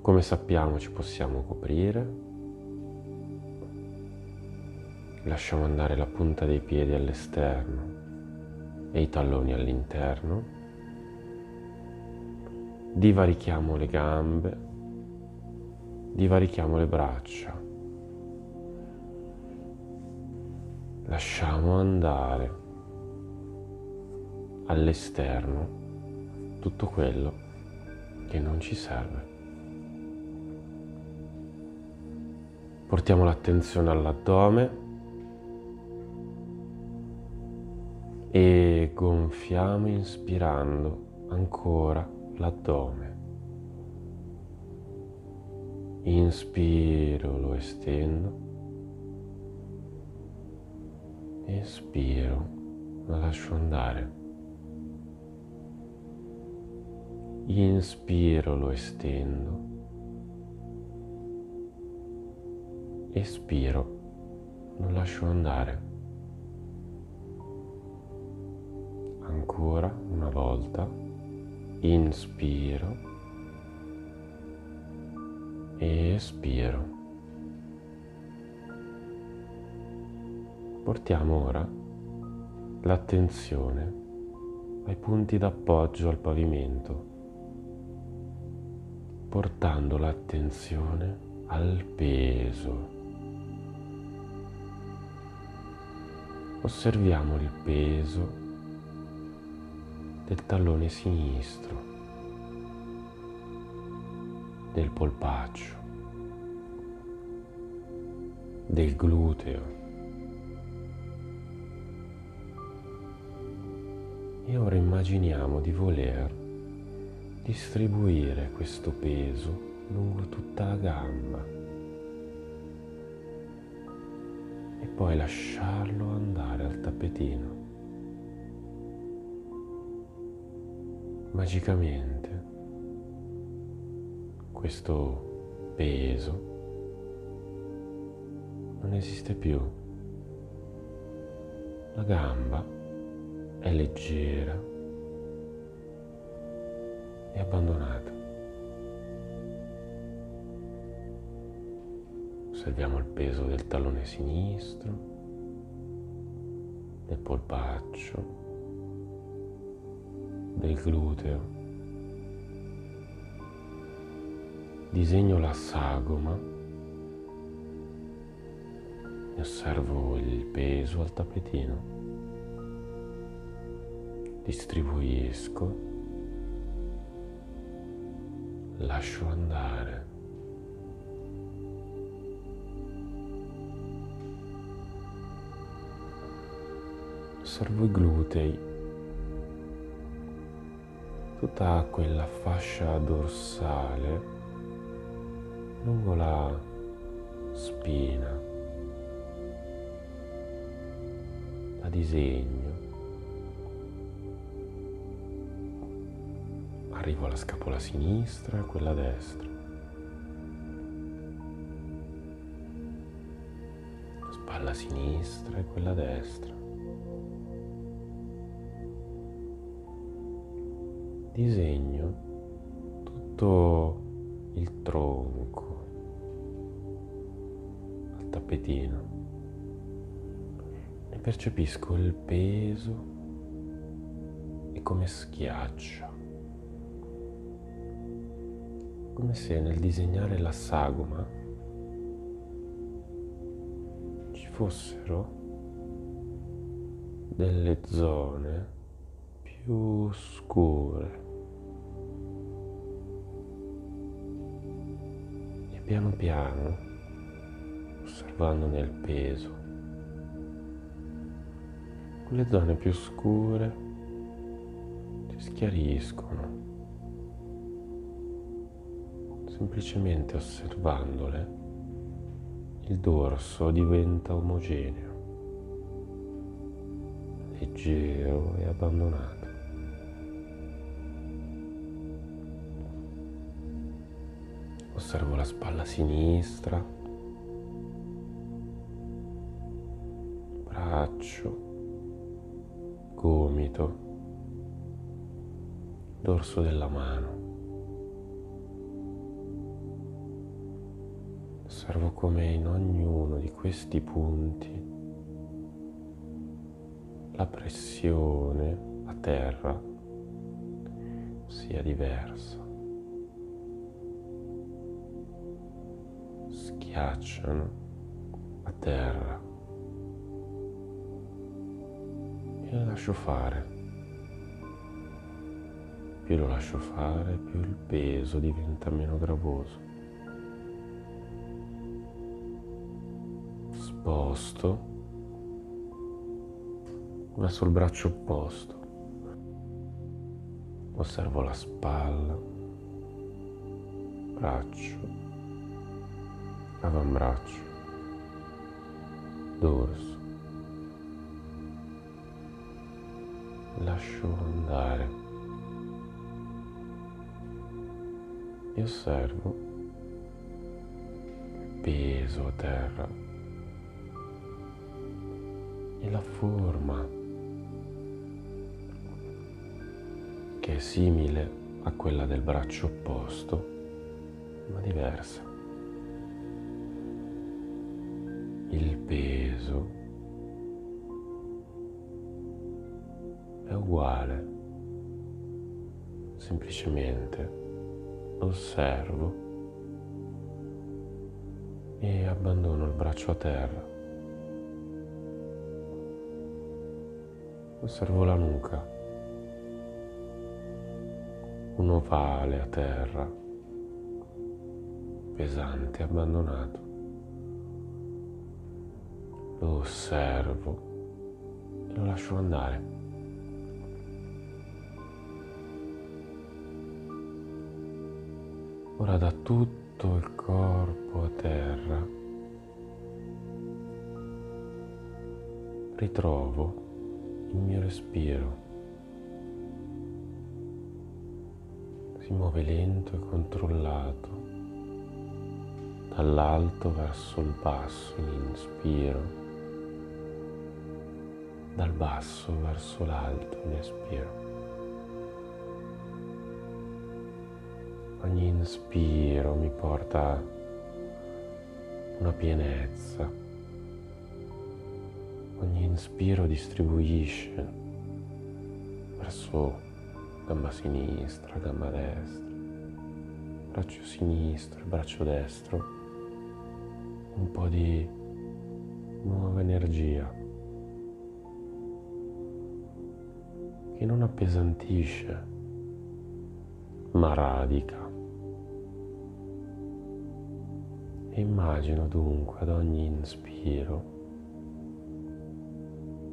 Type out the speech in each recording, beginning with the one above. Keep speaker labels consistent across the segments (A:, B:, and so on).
A: come sappiamo ci possiamo coprire. Lasciamo andare la punta dei piedi all'esterno e i talloni all'interno. Divarichiamo le gambe, divarichiamo le braccia. Lasciamo andare all'esterno tutto quello che non ci serve. Portiamo l'attenzione all'addome e gonfiamo inspirando ancora l'addome. Inspiro, lo estendo. Espiro, lo lascio andare. Inspiro, lo estendo. Espiro, lo lascio andare. Ancora una volta. Inspiro. E espiro. Portiamo ora l'attenzione ai punti d'appoggio al pavimento portando l'attenzione al peso. Osserviamo il peso del tallone sinistro, del polpaccio, del gluteo. E ora immaginiamo di voler distribuire questo peso lungo tutta la gamba poi lasciarlo andare al tappetino. Magicamente questo peso non esiste più. La gamba è leggera e abbandonata. Osserviamo il peso del tallone sinistro, del polpaccio, del gluteo. Disegno la sagoma e osservo il peso al tappetino. Distribuisco lascio andare. Osservo i glutei, tutta quella fascia dorsale lungo la spina, la disegno arrivo alla scapola sinistra e quella destra. La spalla sinistra e quella destra. Disegno tutto il tronco al tappetino. Ne percepisco il peso e come schiaccio. come se nel disegnare la sagoma ci fossero delle zone più scure piano piano osservandone il peso quelle zone più scure si schiariscono semplicemente osservandole, il dorso diventa omogeneo, leggero e abbandonato. Osservo la spalla sinistra, braccio, gomito, dorso della mano. Osservo come in ognuno di questi punti la pressione a terra sia diversa. Schiacciano a terra e lo lascio fare. Più lo lascio fare, più il peso diventa meno gravoso. Sposto verso il braccio opposto. Osservo la spalla, braccio, avambraccio, dorso. Lascio andare e osservo il peso a terra e la forma che è simile a quella del braccio opposto, ma diversa. Il peso è uguale, semplicemente osservo e abbandono il braccio a terra. Osservo la nuca un ovale a terra, pesante, abbandonato. Lo osservo e lo lascio andare. Ora da tutto il corpo a terra ritrovo il mio respiro. si muove lento e controllato, dall'alto verso il basso in inspiro, dal basso verso l'alto in espiro. Ogni inspiro mi porta una pienezza, ogni inspiro distribuisce verso gamba sinistra, gamba destra, braccio sinistro, braccio destro, un po' di nuova energia che non appesantisce, ma radica. E immagino dunque ad ogni inspiro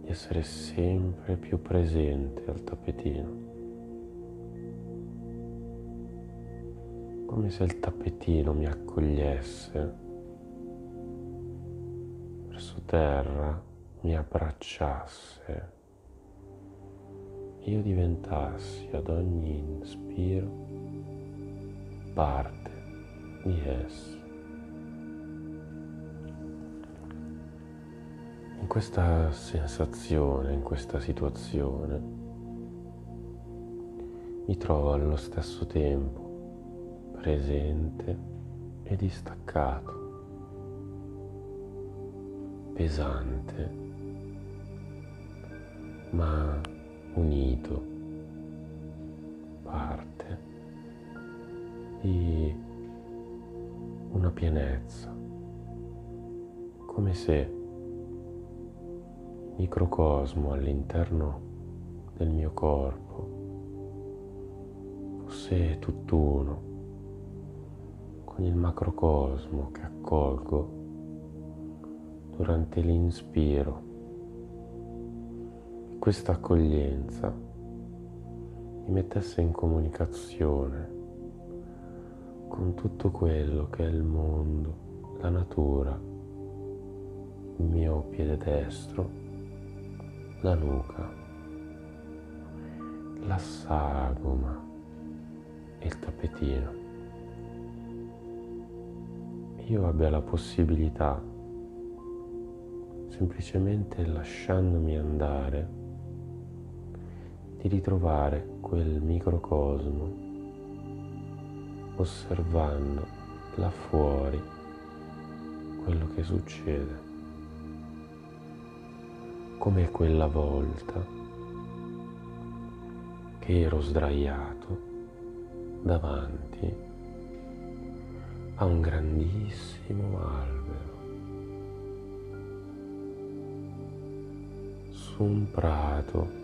A: di essere sempre più presente al tappetino. come se il tappetino mi accogliesse verso terra, mi abbracciasse, io diventassi ad ogni inspiro parte di esso. In questa sensazione, in questa situazione, mi trovo allo stesso tempo presente e distaccato, pesante, ma unito, parte di una pienezza, come se il microcosmo all'interno del mio corpo fosse tutt'uno con il macrocosmo che accolgo durante l'inspiro. Questa accoglienza mi mettesse in comunicazione con tutto quello che è il mondo, la natura, il mio piede destro, la nuca, la sagoma e il tappetino. Io abbia la possibilità, semplicemente lasciandomi andare, di ritrovare quel microcosmo, osservando là fuori quello che succede. Come quella volta che ero sdraiato davanti a un grandissimo albero su un prato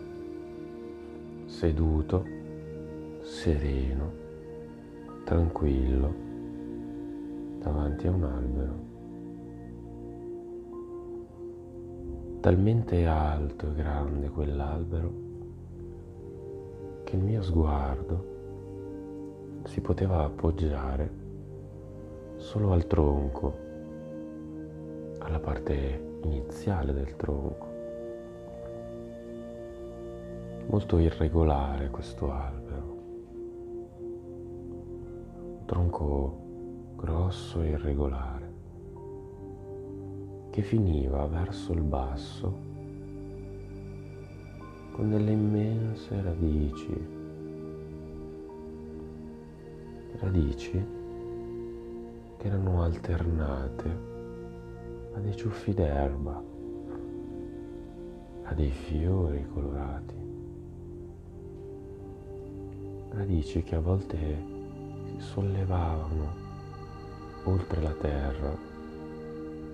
A: seduto, sereno, tranquillo, davanti a un albero. Talmente alto e grande quell'albero che il mio sguardo si poteva appoggiare solo al tronco, alla parte iniziale del tronco molto irregolare questo albero. Un tronco grosso e irregolare che finiva verso il basso con delle immense radici. Radici che erano alternate a dei ciuffi d'erba, a dei fiori colorati radici che a volte si sollevavano oltre la terra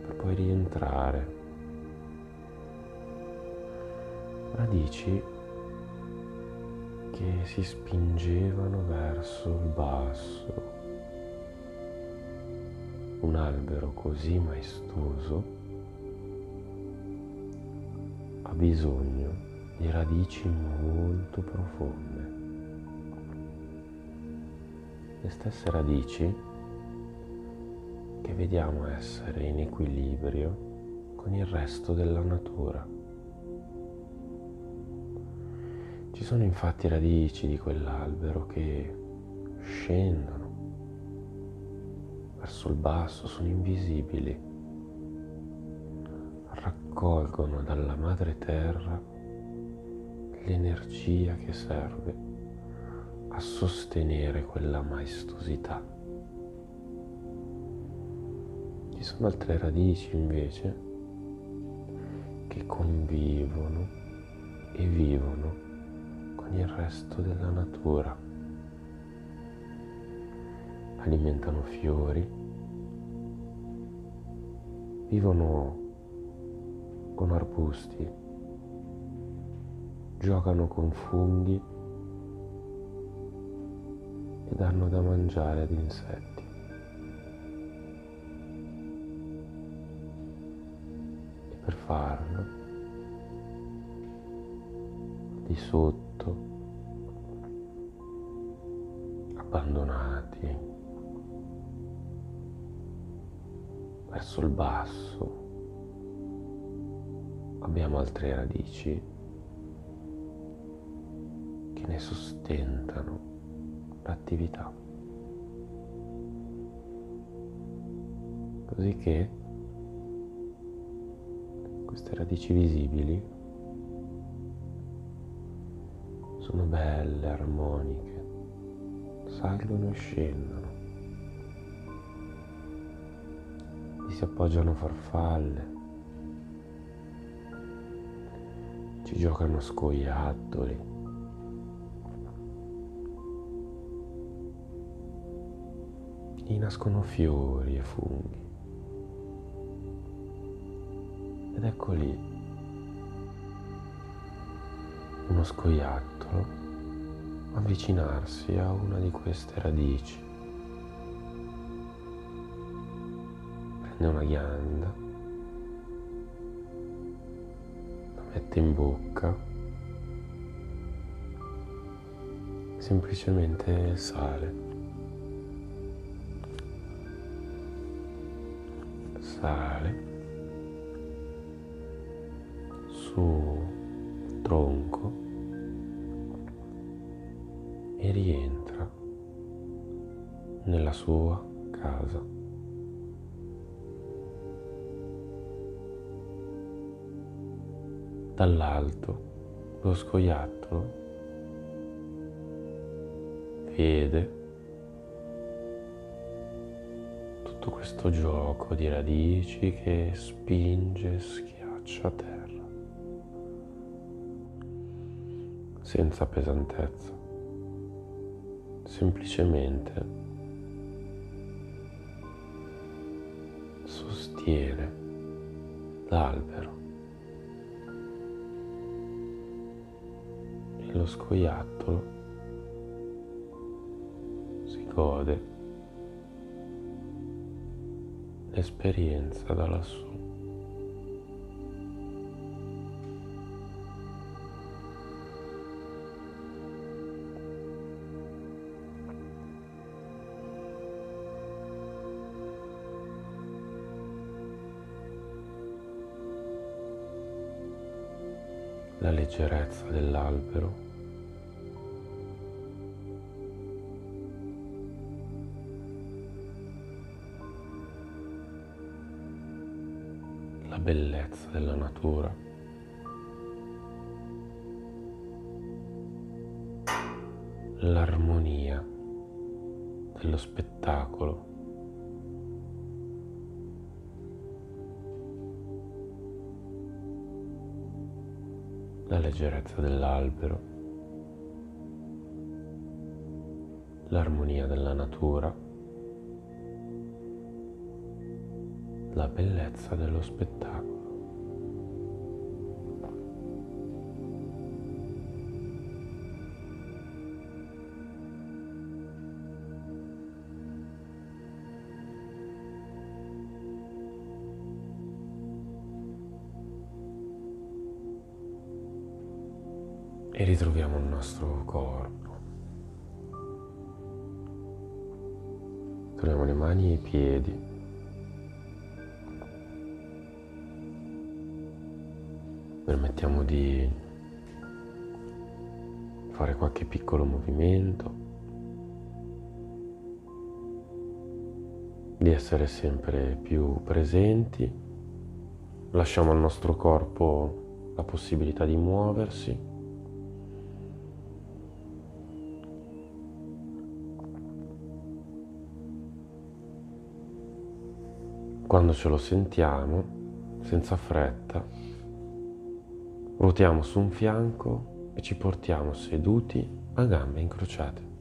A: per poi rientrare. Radici che si spingevano verso il basso. Un albero così maestoso ha bisogno di radici molto profonde le stesse radici che vediamo essere in equilibrio con il resto della natura. Ci sono infatti radici di quell'albero che scendono verso il basso, sono invisibili, raccolgono dalla madre terra l'energia che serve a sostenere quella maestosità. Ci sono altre radici invece che convivono e vivono con il resto della natura. Alimentano fiori, vivono con arbusti, giocano con funghi e danno da mangiare ad insetti. E per farlo, di sotto, abbandonati, verso il basso, abbiamo altre radici che ne sostentano l'attività. Così che queste radici visibili sono belle, armoniche, salgono e scendono, vi si appoggiano farfalle, ci giocano scoiattoli. Gli nascono fiori e funghi. Ed ecco lì uno scoiattolo avvicinarsi a una di queste radici. Prende una ghianda, la mette in bocca, semplicemente sale. Sale su tronco e rientra nella sua casa. Dall'alto lo scoiattolo vede tutto questo gioco di radici che spinge e schiaccia a terra, senza pesantezza, semplicemente sostiene l'albero e lo scoiattolo si gode l'esperienza da lassù. La leggerezza dell'albero della natura. L'armonia dello spettacolo. La leggerezza dell'albero. L'armonia della natura. la bellezza dello spettacolo. E ritroviamo il nostro corpo. Troviamo le mani e i piedi permettiamo di fare qualche piccolo movimento, di essere sempre più presenti, lasciamo al nostro corpo la possibilità di muoversi. Quando ce lo sentiamo, senza fretta, Ruotiamo su un fianco e ci portiamo seduti a gambe incrociate.